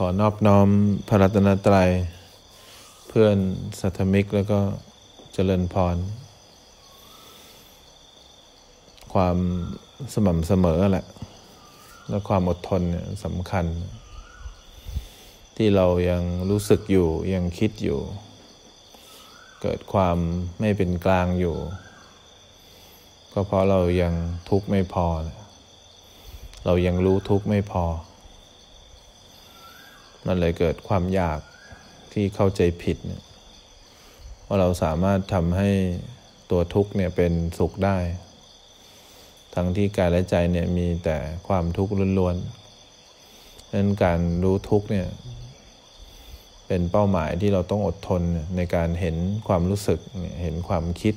ขอนอบน้อมพระรัตนตรัย เพื่อนสัทมิกแล้วก็เจริญพร ความสม่ำเสมอแหละ และความอดทนเนี่ยสำคัญ ที่เรายังรู้สึกอยู่ยังคิดอยู่ เกิดความไม่เป็นกลางอยู่ ก็เพราะเรายังทุกข์ไม่พอ เรายังรู้ทุกข์ไม่พอ มันเลยเกิดความอยากที่เข้าใจผิดเนี่ยว่าเราสามารถทำให้ตัวทุกข์เนี่ยเป็นสุขได้ ทั้งที่กายและใจเนี่ยมีแต่ความทุกข์ล้วนๆนั้นการรู้ทุกข์เนี่ยเป็นเป้าหมายที่เราต้องอดทนในการเห็นความรู้สึกเห็นความคิด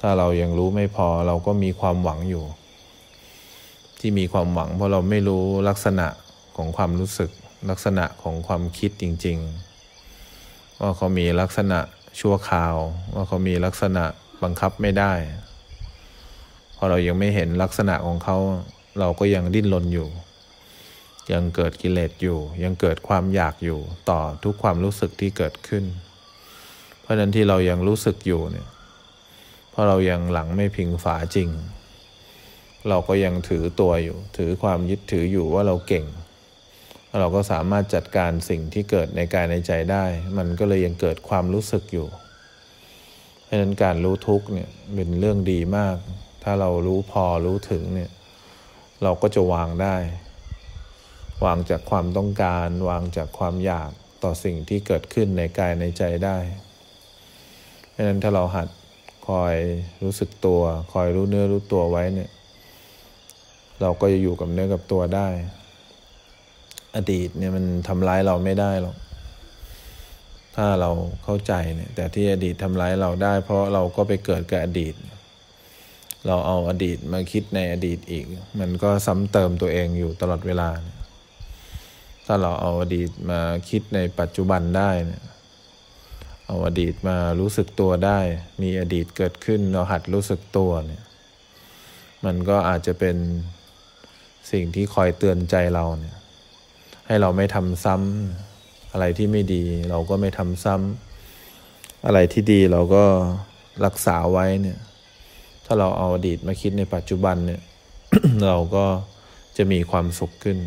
ถ้าเรายังรู้ไม่พอเราก็มีความหวังอยู่ ที่มีความหวังเพราะเราไม่รู้ลักษณะ ของความรู้สึก ลักษณะของความคิดจริง ๆ ว่าเขามีลักษณะชั่วคราว ว่าเขามีลักษณะบังคับไม่ได้ พอเรายังไม่เห็นลักษณะของเขา เราก็ยังดิ้นรนอยู่ ยังเกิดกิเลสอยู่ ยังเกิดความอยากอยู่ต่อทุกความรู้สึกที่เกิดขึ้น เพราะนั้นที่เรายังรู้สึกอยู่เนี่ยเพราะเรายังหลังไม่พิงฝาจริง เราก็ยังถือตัวอยู่ ถือความยึดถืออยู่ว่าเราเก่ง เราก็สามารถจัดการสิ่งที่เกิดในกายในใจได้ มันก็เลยยังเกิดความรู้สึกอยู่ เพราะนั้นการรู้ทุกเนี่ยเป็นเรื่องดีมาก ถ้าเรารู้พอรู้ถึงเนี่ยเราก็จะวางได้ วางจากความต้องการ วางจากความอยากต่อสิ่งที่เกิดขึ้นในกายในใจได้ เพราะนั้นถ้าเราหัดคอยรู้สึกตัว คอยรู้เนื้อรู้ตัวไว้เนี่ย เราก็จะอยู่กับเนื้อกับตัวได้ อดีตเนี่ยมันทำร้ายเราไม่ได้หรอก ถ้าเราเข้าใจเนี่ย แต่ที่อดีตทำร้ายเราได้ เพราะเราก็ไปเกิดกับอดีต เราเอาอดีตมาคิดในอดีตอีก มันก็ซ้ำเติมตัวเองอยู่ตลอดเวลา ถ้าเราเอาอดีตมาคิดในปัจจุบันได้เนี่ยเอาอดีตมารู้สึกตัวได้ มีอดีตเกิดขึ้นเราหัดรู้สึกตัวเนี่ย มันก็อาจจะเป็นสิ่งที่คอยเตือนใจเราเนี่ย ให้เราไม่ทำซ้ำอะไรที่ไม่ดี เราก็ไม่ทำซ้ำอะไรที่ดีเราก็รักษาไว้เนี่ย ถ้าเราเอาอดีตมาคิดในปัจจุบันเนี่ย เราก็จะมีความสุขขึ้น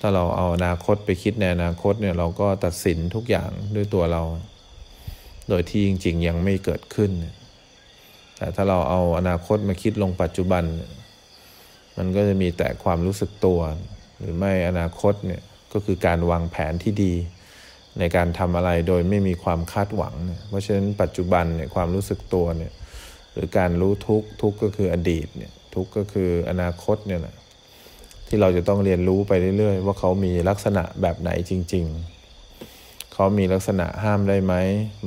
ถ้าเราเอาอนาคตไปคิดในอนาคตเนี่ยเราก็ตัดสินทุกอย่างด้วยตัวเรา โดยที่จริง ๆ ยังไม่เกิดขึ้น แต่ถ้าเราเอาอนาคตมาคิดลงปัจจุบัน มันก็จะมีแต่ความรู้สึกตัว หรือไม่อนาคตเนี่ยก็คือการวางแผนที่ดี ในการทำอะไรโดยไม่มีความคาดหวังเนี่ยเพราะฉะนั้นปัจจุบันเนี่ยความรู้สึกตัวเนี่ยหรือการรู้ทุกทุกก็คืออดีตเนี่ยทุกก็คืออนาคตเนี่ยแหละที่เราจะต้องเรียนรู้ไปเรื่อยๆ ว่าเขามีลักษณะแบบไหนจริง ๆ เขามีลักษณะห้ามได้ไหม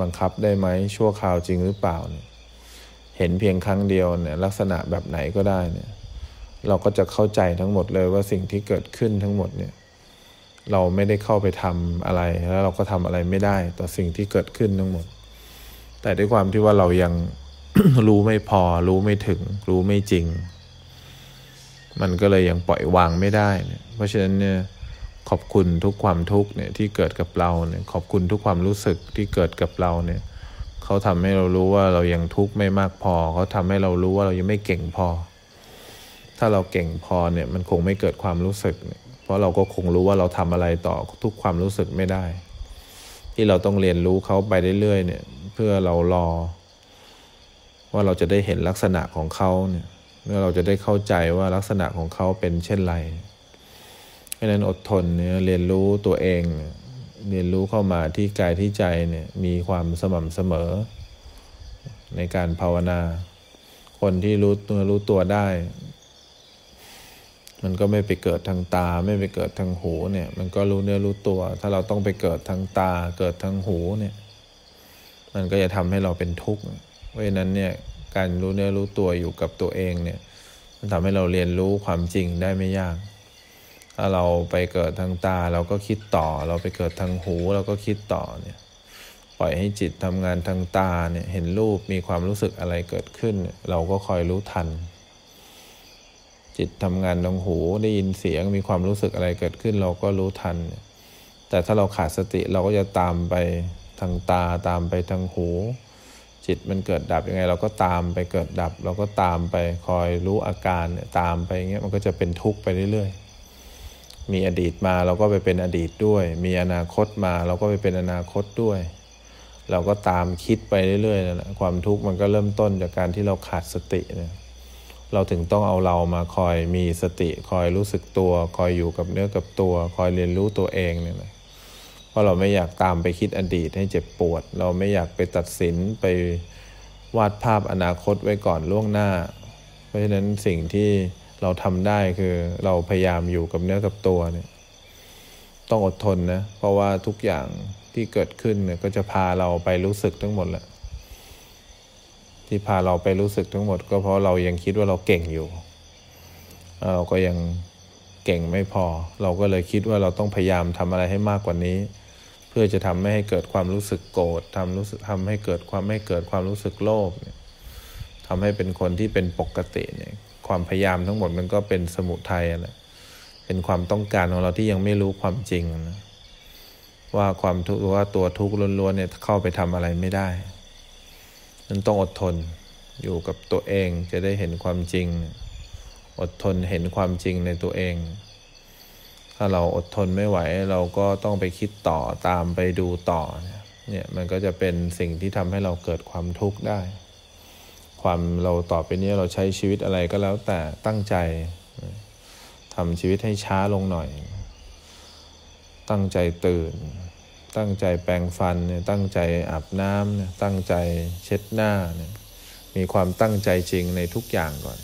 บังคับได้ไหมชั่วคราวจริงหรือเปล่าเนี่ยเห็นเพียงครั้งเดียวเนี่ยลักษณะแบบไหนก็ได้เนี่ย เราก็จะเข้าใจทั้งหมดเลยว่าสิ่งที่เกิดขึ้นทั้งหมดเนี่ยเราไม่ได้เข้าไปทำอะไร แล้วเราก็ทำอะไรไม่ได้ต่อสิ่งที่เกิดขึ้นทั้งหมด แต่ด้วยความที่ว่าเรายังรู้ไม่พอ รู้ไม่ถึง รู้ไม่จริง มันก็เลยยังปล่อยวางไม่ได้เนี่ยเพราะฉะนั้นเนี่ยขอบคุณทุกความทุกข์เนี่ยที่เกิดกับเราเนี่ยขอบคุณทุกความรู้สึกที่เกิดกับเราเนี่ยเขาทำให้เรารู้ว่าเรายังทุกข์ไม่มากพอ เขาทำให้เรารู้ว่าเรายังไม่เก่งพอ ถ้าเราเก่งพอเนี่ยมันคงไม่เกิดความรู้สึกเเพราะเราก็คงรู้ว่าเราทำอะไรต่อทุกความรู้สึกไม่ได้ ที่เราต้องเรียนรู้เขาไปเรื่อยๆเนี่ยเพื่อเรารอ ว่าเราจะได้เห็นลักษณะของเขาเนี่ยเมื่อเราจะได้เข้าใจว่าลักษณะของเขาเป็นเช่นไรเพราะนั้นอดทนเนี่ยเรียนรู้ตัวเองเรียนรู้เข้ามาที่กายที่ใจเนี่ยมีความสม่ำเสมอ ในการภาวนา คนที่รู้ตัวรู้ตัวได้ มันก็ไม่ไปเกิดทางตา ไม่ไปเกิดทางหูเนี่ย มันก็รู้เนื้อรู้ตัว ถ้าเราต้องไปเกิดทางตา เกิดทางหูเนี่ย มันก็จะทำให้เราเป็นทุกข์เพราะฉะนั้นเนี่ยการรู้เนื้อรู้ตัวอยู่กับตัวเองเนี่ยมันทำให้เราเรียนรู้ความจริงได้ไม่ยาก ถ้าเราไปเกิดทางตาเราก็คิดต่อ เราไปเกิดทางหูเราก็คิดต่อเนี่ยปล่อยให้จิตทำงานทางตาเนี่ยเห็นรูปมีความรู้สึกอะไรเกิดขึ้น เราก็คอยรู้ทัน จิตทำงานทางหูได้ยินเสียงมีความรู้สึกอะไรเกิดขึ้นเราก็รู้ทัน แต่ถ้าเราขาดสติเราก็จะตามไปทางตาตามไปทางหู จิตมันเกิดดับยังไง เราก็ตามไปเกิดดับ เราก็ตามไปคอยรู้อาการเนี่ยตามไปเงี้ยมันก็จะเป็นทุกข์ไปเรื่อยๆ มีอดีตมาเราก็ไปเป็นอดีตด้วย มีอนาคตมาเราก็ไปเป็นอนาคตด้วย เราก็ตามคิดไปเรื่อยๆนะความทุกข์มันก็เริ่มต้นจากการที่เราขาดสติเนี่ย เราถึงต้องเอาเรามาคอยมีสติคอยรู้สึกตัว คอยอยู่กับเนื้อกับตัว คอยเรียนรู้ตัวเองเนี่ยนะเพราะเราไม่อยากตามไปคิดอดีตให้เจ็บปวด เราไม่อยากไปตัดสินไปวาดภาพอนาคตไว้ก่อนล่วงหน้า เพราะฉะนั้นสิ่งที่เราทำได้คือเราพยายามอยู่กับเนื้อกับตัวเนี่ยต้องอดทนนะเพราะว่าทุกอย่างที่เกิดขึ้นเนี่ยก็จะพาเราไปรู้สึกทั้งหมดแหละ ที่พาเราไปรู้สึกทั้งหมด ก็เพราะเรายังคิดว่าเราเก่งอยู่เราก็ยังเก่งไม่พอ เราก็เลยคิดว่าเราต้องพยายามทำอะไรให้มากกว่านี้ เพื่อจะทำไม่ให้เกิดความรู้สึกโกรธทำรู้สึกทำให้เกิดความไม่เกิดความรู้สึกโลภทำให้เป็นคนที่เป็นปกติเนี่ยความพยายามทั้งหมดมันก็เป็นสมุทัยนะเป็นความต้องการของเราที่ยังไม่รู้ความจริงนะว่าความทุกข์ว่าตัวทุกข์ล้วนๆเนี่ยเข้าไปทำอะไรไม่ได้ นั้นต้องอดทนอยู่กับตัวเองจะได้เห็นความจริง อดทนเห็นความจริงในตัวเอง ถ้าเราอดทนไม่ไหว เราก็ต้องไปคิดต่อตามไปดูต่อ เนี่ยมันก็จะเป็นสิ่งที่ทำให้เราเกิดความทุกข์ได้ ความเราต่อไปนี้เราใช้ชีวิตอะไรก็แล้วแต่ตั้งใจทำชีวิตให้ช้าลงหน่อย ตั้งใจตื่น ตั้งใจแปรงฟันเนี่ยตั้งใจอาบน้ำเนี่ยตั้งใจเช็ดหน้าเนี่ยมีความตั้งใจจริงในทุกอย่างก่อน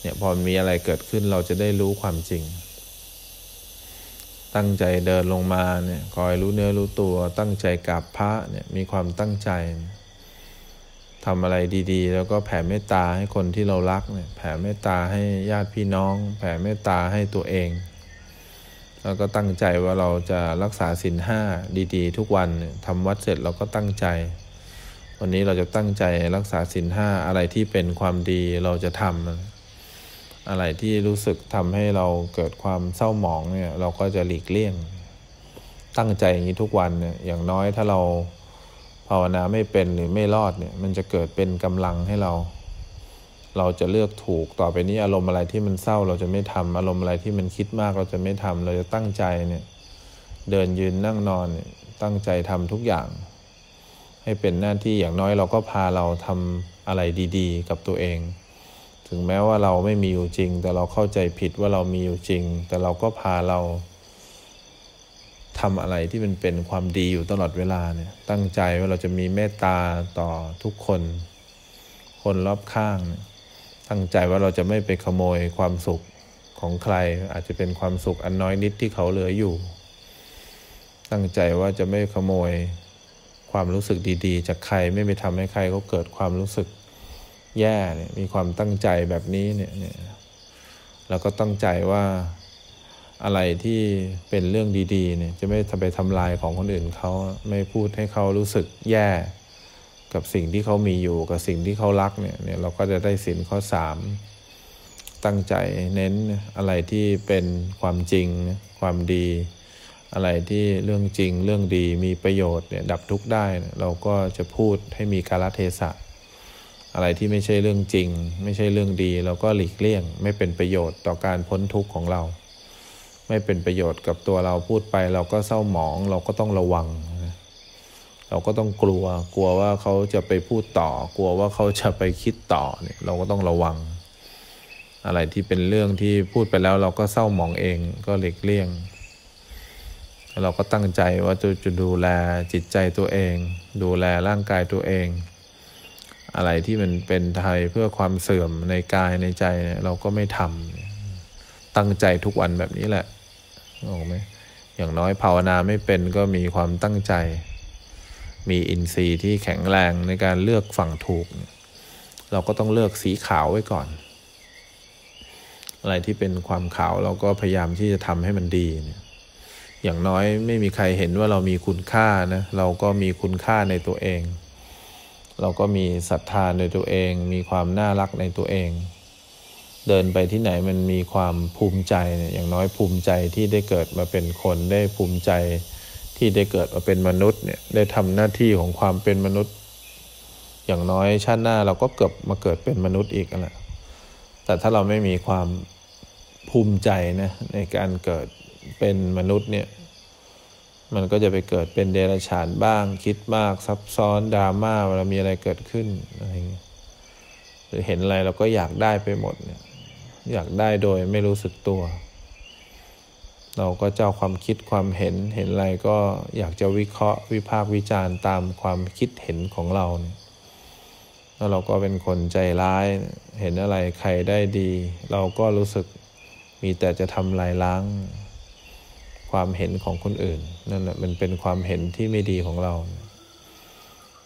เนี่ยพอมีอะไรเกิดขึ้นเราจะได้รู้ความจริง ตั้งใจเดินลงมาเนี่ยคอยรู้เนื้อรู้ตัว ตั้งใจกราบพระเนี่ยมีความตั้งใจทำอะไรดีๆ แล้วก็แผ่เมตตาให้คนที่เรารักเนี่ยแผ่เมตตาให้ญาติพี่น้อง แผ่เมตตาให้ตัวเอง แล้วก็ตั้งใจว่าเราจะรักษาศีลห้าดีๆ ทุกวันทำวัดเสร็จเราก็ตั้งใจ วันนี้เราจะตั้งใจรักษาศีลห้าอะไรที่เป็นความดีเราจะทำอะไรที่รู้สึกทำให้เราเกิดความเศร้าหมองเนี่ยเราก็จะหลีกเลี่ยง ตั้งใจอย่างนี้ทุกวันเนี่ยอย่างน้อยถ้าเราภาวนาไม่เป็นหรือไม่รอดเนี่ยมันจะเกิดเป็นกำลังให้เรา เราจะเลือกถูกต่อไปนี้อารมณ์อะไรที่มันเศร้าเราจะไม่ทำอารมณ์อะไรที่มันคิดมากเราจะไม่ทำเราจะตั้งใจเนี่ยเดินยืนนั่งนอนเนี่ยตั้งใจทำทุกอย่าง ให้เป็นหน้าที่อย่างน้อยเราก็พาเราทำอะไรดีๆ กับตัวเอง ถึงแม้ว่าเราไม่มีอยู่จริง แต่เราเข้าใจผิดว่าเรามีอยู่จริง แต่เราก็พาเราทำอะไรที่มันเป็นความดีอยู่ตลอดเวลาเนี่ย ตั้งใจว่าเราจะมีเมตตาต่อทุกคน คนรอบข้างเนี่ย ตั้งใจว่าเราจะไม่ไปขโมยความสุขของใคร อาจจะเป็นความสุขอันน้อยนิดที่เขาเหลืออยู่ ตั้งใจว่าจะไม่ขโมยความรู้สึกดีๆ จากใครไม่ไปทำให้ใครเขาเกิดความรู้สึกแย่เนี่ยมีความตั้งใจแบบนี้เนี่ยเนี่ยเราก็ตั้งใจว่าอะไรที่เป็นเรื่องดีๆเนี่ยจะไม่ไปทำลายของคนอื่นเขาไม่พูดให้เขารู้สึกแย่ กับสิ่งที่เขามีอยู่กับสิ่งที่เขารักเนี่ยเนี่ยเราก็จะได้สินข้อสามตั้งใจเน้นอะไรที่เป็นความจริงความดี อะไรที่เรื่องจริงเรื่องดีมีประโยชน์เนี่ยดับทุกข์ได้ เราก็จะพูดให้มีกาลเทศะ อะไรที่ไม่ใช่เรื่องจริง ไม่ใช่เรื่องดี เราก็หลีกเลี่ยง ไม่เป็นประโยชน์ต่อการพ้นทุกข์ของเรา ไม่เป็นประโยชน์กับตัวเราพูดไป เราก็เศร้าหมอง เราก็ต้องระวัง เราก็ต้องกลัว กลัวว่าเขาจะไปพูดต่อ กลัวว่าเขาจะไปคิดต่อเนี่ยเราก็ต้องระวัง อะไรที่เป็นเรื่องที่พูดไปแล้วเราก็เศร้าหมองเองก็เล็กเลี่ยง เราก็ตั้งใจว่าจะจะดูแลจิตใจตัวเอง ดูแลร่างกายตัวเอง อะไรที่มันเป็นไทยเพื่อความเสื่อมในกายในใจเนี่ยเราก็ไม่ทำตั้งใจทุกวันแบบนี้แหละออกไหมอย่างน้อยภาวนาไม่เป็นก็มีความตั้งใจ มีอินทรีย์ที่แข็งแรงในการเลือกฝั่งถูก เราก็ต้องเลือกสีขาวไว้ก่อน อะไรที่เป็นความขาวเราก็พยายามที่จะทำให้มันดี อย่างน้อยไม่มีใครเห็นว่าเรามีคุณค่านะ เราก็มีคุณค่าในตัวเอง เราก็มีศรัทธาในตัวเอง มีความน่ารักในตัวเอง เดินไปที่ไหนมันมีความภูมิใจเนี่ยอย่างน้อยภูมิใจที่ได้เกิดมาเป็นคนได้ภูมิใจ ที่ได้เกิดมาเป็นมนุษย์เนี่ยได้ทำหน้าที่ของความเป็นมนุษย์ อย่างน้อยชาติหน้าเราก็เกิดมาเกิดเป็นมนุษย์อีกแหละแต่ถ้าเราไม่มีความภูมิใจนะในการเกิดเป็นมนุษย์เนี่ยมันก็จะไปเกิดเป็นเดรัจฉานบ้าง คิดมากซับซ้อนดราม่าเวลามีอะไรเกิดขึ้นอะไรเงี้ยหรือเห็นอะไรเราก็อยากได้ไปหมดเนี่ยอยากได้โดยไม่รู้สึกตัว เราก็เจ้าความคิดความเห็นเห็นอะไรก็อยากจะวิเคราะห์วิพากษ์วิจารณ์ตามความคิดเห็นของเราเนี่ยแล้วเราก็เป็นคนใจร้าย เห็นอะไรใครได้ดี เราก็รู้สึกมีแต่จะทำลายล้าง ความเห็นของคนอื่นนั่นแหละมันเป็นความเห็นที่ไม่ดีของเรา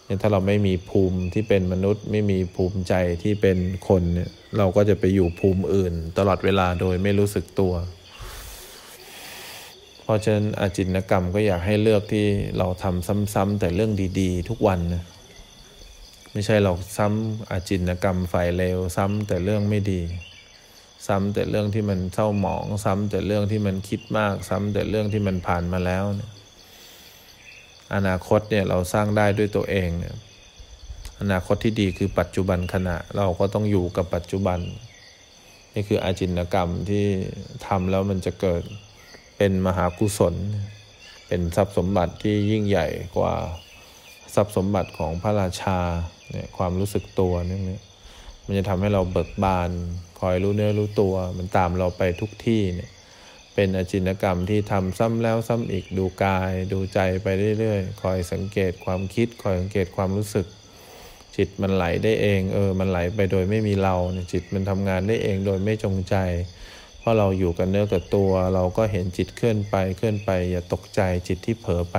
เนี่ยถ้าเราไม่มีภูมิที่เป็นมนุษย์ ไม่มีภูมิใจที่เป็นคนเนี่ยเราก็จะไปอยู่ภูมิอื่น ตลอดเวลาโดยไม่รู้สึกตัว ราะฉะนั้นอาจินกรรมก็อยากให้เลือกที่เราทำซ้ำๆแต่เรื่องดีๆ ทุกวันนะไม่ใช่เราซ้ำอาจินกรรมฝ่ายเลวซ้ำแต่เรื่องไม่ดี ซ้ำแต่เรื่องที่มันเศร้าหมอง ซ้ำแต่เรื่องที่มันคิดมาก ซ้ำแต่เรื่องที่มันผ่านมาแล้วเนี่ยอนาคตเนี่ยเราสร้างได้ด้วยตัวเองเนี่ยอนาคตที่ดีคือปัจจุบันขณะเราก็ต้องอยู่กับปัจจุบัน นี่คืออาจินกรรมที่ทำแล้วมันจะเกิด เป็นมหากุศล เป็นทรัพย์สมบัติที่ยิ่งใหญ่กว่าทรัพย์สมบัติของพระราชาเนี่ยความรู้สึกตัวนี่มันจะทำให้เราเบิกบาน คอยรู้เนื้อรู้ตัว มันตามเราไปทุกที่เนี่ยเป็นอจินกรรมที่ทำซ้ำแล้วซ้ำอีกดูกาย ดูใจไปเรื่อยๆ คอยสังเกตความคิด คอยสังเกตความรู้สึก จิตมันไหลได้เอง เออ มันไหลไปโดยไม่มีเราเนี่ยจิตมันทำงานได้เองโดยไม่จงใจ ราะเราอยู่กับเนื้อกับตัว เราก็เห็นจิตเคลื่อนไปเคลื่อนไป อย่าตกใจจิตที่เผลอไป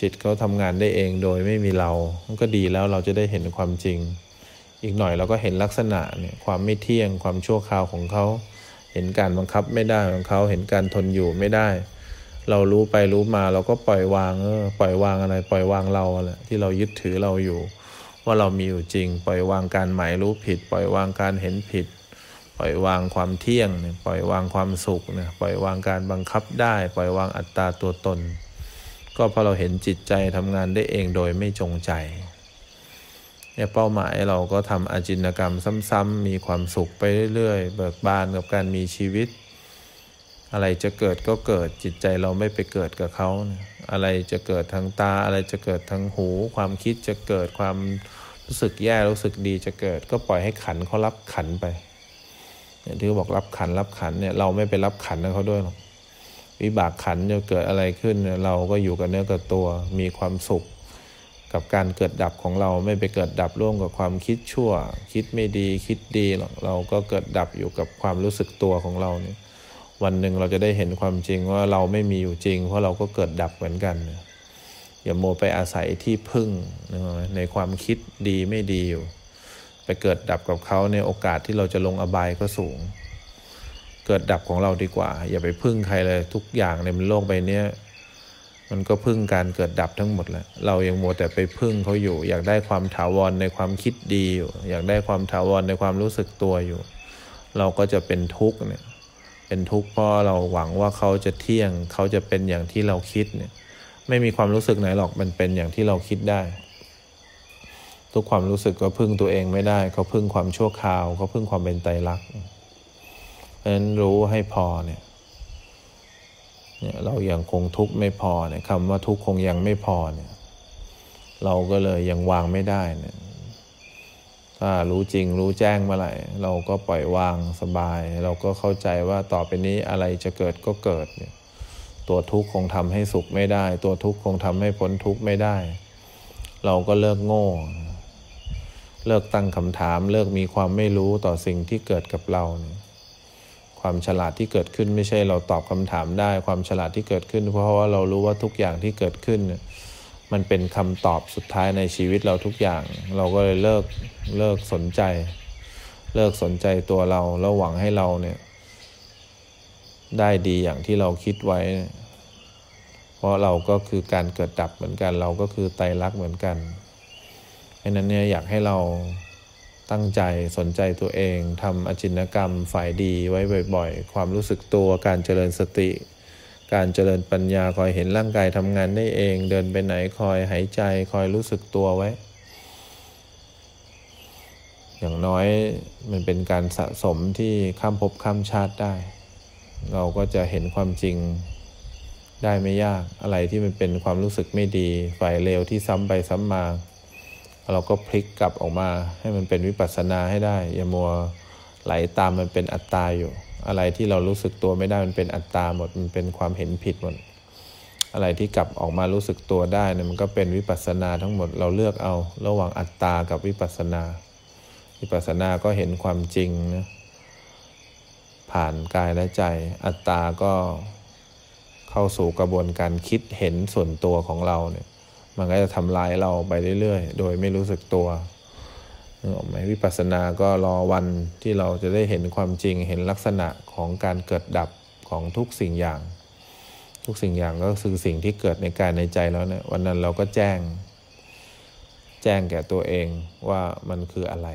จิตเขาทำงานได้เองโดยไม่มีเรามันก็ดีแล้วเราจะได้เห็นความจริง อีกหน่อยเราก็เห็นลักษณะเนี่ยความไม่เที่ยงความชั่วคราวของเขาเห็นการบังคับไม่ได้ของเขาเห็นการทนอยู่ไม่ได้ เรารู้ไปรู้มาเราก็ปล่อยวางเออปล่อยวางอะไร ปล่อยวางเราอะไรที่เรายึดถือเราอยู่ ว่าเรามีอยู่จริง ปล่อยวางการหมายรู้ผิด ปล่อยวางการเห็นผิด ปล่อยวางความเที่ยงเนี่ยปล่อยวางความสุขเนี่ยปล่อยวางการบังคับได้ ปล่อยวางอัตตาตัวตน ก็พราะเราเห็นจิตใจทำงานได้เองโดยไม่จงใจเนี่ยเป้าหมายเราก็ทำอาจินกรรมซ้ำๆมีความสุขไปเรื่อยๆ เบิกบานกับการมีชีวิต อะไรจะเกิดก็เกิดจิตใจเราไม่ไปเกิดกับเขา อะไรจะเกิดทางตา อะไรจะเกิดทางหู ความคิดจะเกิดความรู้สึกแย่รู้สึกดีจะเกิด ก็ปล่อยให้ขันเขารับขันไป เนี่ยที่บอกรับขันรับขันเนี่ยเราไม่ไปรับขันเขาด้วยหรอกวิบากขันจะเกิดอะไรขึ้น เราก็อยู่กับเนื้อกับตัวมีความสุข กับการเกิดดับของเราไม่ไปเกิดดับร่วมกับความคิดชั่ว คิดไม่ดีคิดดีหรอกเราก็เกิดดับอยู่กับความรู้สึกตัวของเราเนี่ยวันหนึ่งเราจะได้เห็นความจริงว่าเราไม่มีอยู่จริง เพราะเราก็เกิดดับเหมือนกัน อย่าโมไปอาศัยที่พึ่งในความคิดดีไม่ดีอยู่ ไปเกิดดับกับเขาในโอกาสที่เราจะลงอบายก็สูง เกิดดับของเราดีกว่า อย่าไปพึ่งใครเลยทุกอย่างในโลกใบนี้มันก็พึ่งการเกิดดับทั้งหมดแหละเรายังมัวแต่ไปพึ่งเขาอยู่ อยากได้ความถาวรในความคิดดีอยู่ อยากได้ความถาวรในความรู้สึกตัวอยู่ เราก็จะเป็นทุกข์เนี่ย เป็นทุกข์เพราะเราหวังว่าเขาจะเที่ยง เขาจะเป็นอย่างที่เราคิดเนี่ย ไม่มีความรู้สึกไหนหรอกมันเป็นอย่างที่เราคิดได้ ทุกความรู้สึกก็พึ่งตัวเองไม่ได้ เขาพึ่งความชั่วคราว เขาพึ่งความเป็นไตรลักษณ์เพราะฉะนั้นรู้ให้พอเนี่ยเนี่ยเรายัางคงทุกข์ไม่พอเนี่ยคำว่าทุกข์คงยังไม่พอเนี่ย เราก็เลยยังวางไม่ได้เนี่ยถ้ารู้จริงรู้แจ้งเมื่อไหร่เราก็ปล่อยวางสบาย เราก็เข้าใจว่าต่อไปนี้อะไรจะเกิดก็เกิดเนี่ย ตัวทุกข์คงทำให้สุขไม่ได้ ตัวทุกข์คงทำให้พ้นทุกข์ไม่ได้ เราก็เลิกโง่ เลิกตั้งคำถาม เลิกมีความไม่รู้ต่อสิ่งที่เกิดกับเราเนี่ยความฉลาดที่เกิดขึ้นไม่ใช่เราตอบคำถามได้ ความฉลาดที่เกิดขึ้น เพราะว่าเรารู้ว่าทุกอย่างที่เกิดขึ้นมันเป็นคำตอบสุดท้ายในชีวิตเราทุกอย่าง เราก็เลยเลิกเลิกสนใจ เลิกสนใจตัวเราแล้วหวังให้เราเนี่ย ได้ดีอย่างที่เราคิดไว้ เพราะเราก็คือการเกิดดับเหมือนกัน เราก็คือไตรลักษณ์เหมือนกัน เพราะนั้นเนี่ยอยากให้เราตั้งใจสนใจตัวเองทำอจินกรรมฝ่ายดีไว้บ่อย ๆ ความรู้สึกตัวการเจริญสติ การเจริญปัญญาคอยเห็นร่างกายทำงานได้เอง เดินไปไหนคอยหายใจคอยรู้สึกตัวไว้ อย่างน้อยมันเป็นการสะสมที่ข้ามภพข้ามชาติได้ เราก็จะเห็นความจริงได้ไม่ยากอะไรที่มันเป็นความรู้สึกไม่ดี ฝ่ายเลวที่ซ้ำไปซ้ำมา เราก็พลิกกลับออกมาให้มันเป็นวิปัสสนาให้ได้ อย่ามัวไหลตามมันเป็นอัตตาอยู่ อะไรที่เรารู้สึกตัวไม่ได้มันเป็นอัตตาหมดมันเป็นความเห็นผิดหมดอะไรที่กลับออกมารู้สึกตัวได้เนี่ยมันก็เป็นวิปัสสนาทั้งหมดเราเลือกเอาระหว่างอัตตากับวิปัสสนา วิปัสสนาก็เห็นความจริงนะผ่านกายและใจ อัตตาก็เข้าสู่กระบวนการคิดเห็นส่วนตัวของเราเนี่ย มันก็จะทำลายเราไปเรื่อยๆ โดยไม่รู้สึกตัวนึกออกไหมวิปัสสนาก็รอวันที่เราจะได้เห็นความจริงเห็นลักษณะของการเกิดดับของทุกสิ่งอย่าง ทุกสิ่งอย่างก็คือสิ่งที่เกิดในกายในใจแล้วเนี่ยวันนั้นเราก็แจ้ง แจ้งแก่ตัวเองว่ามันคืออะไร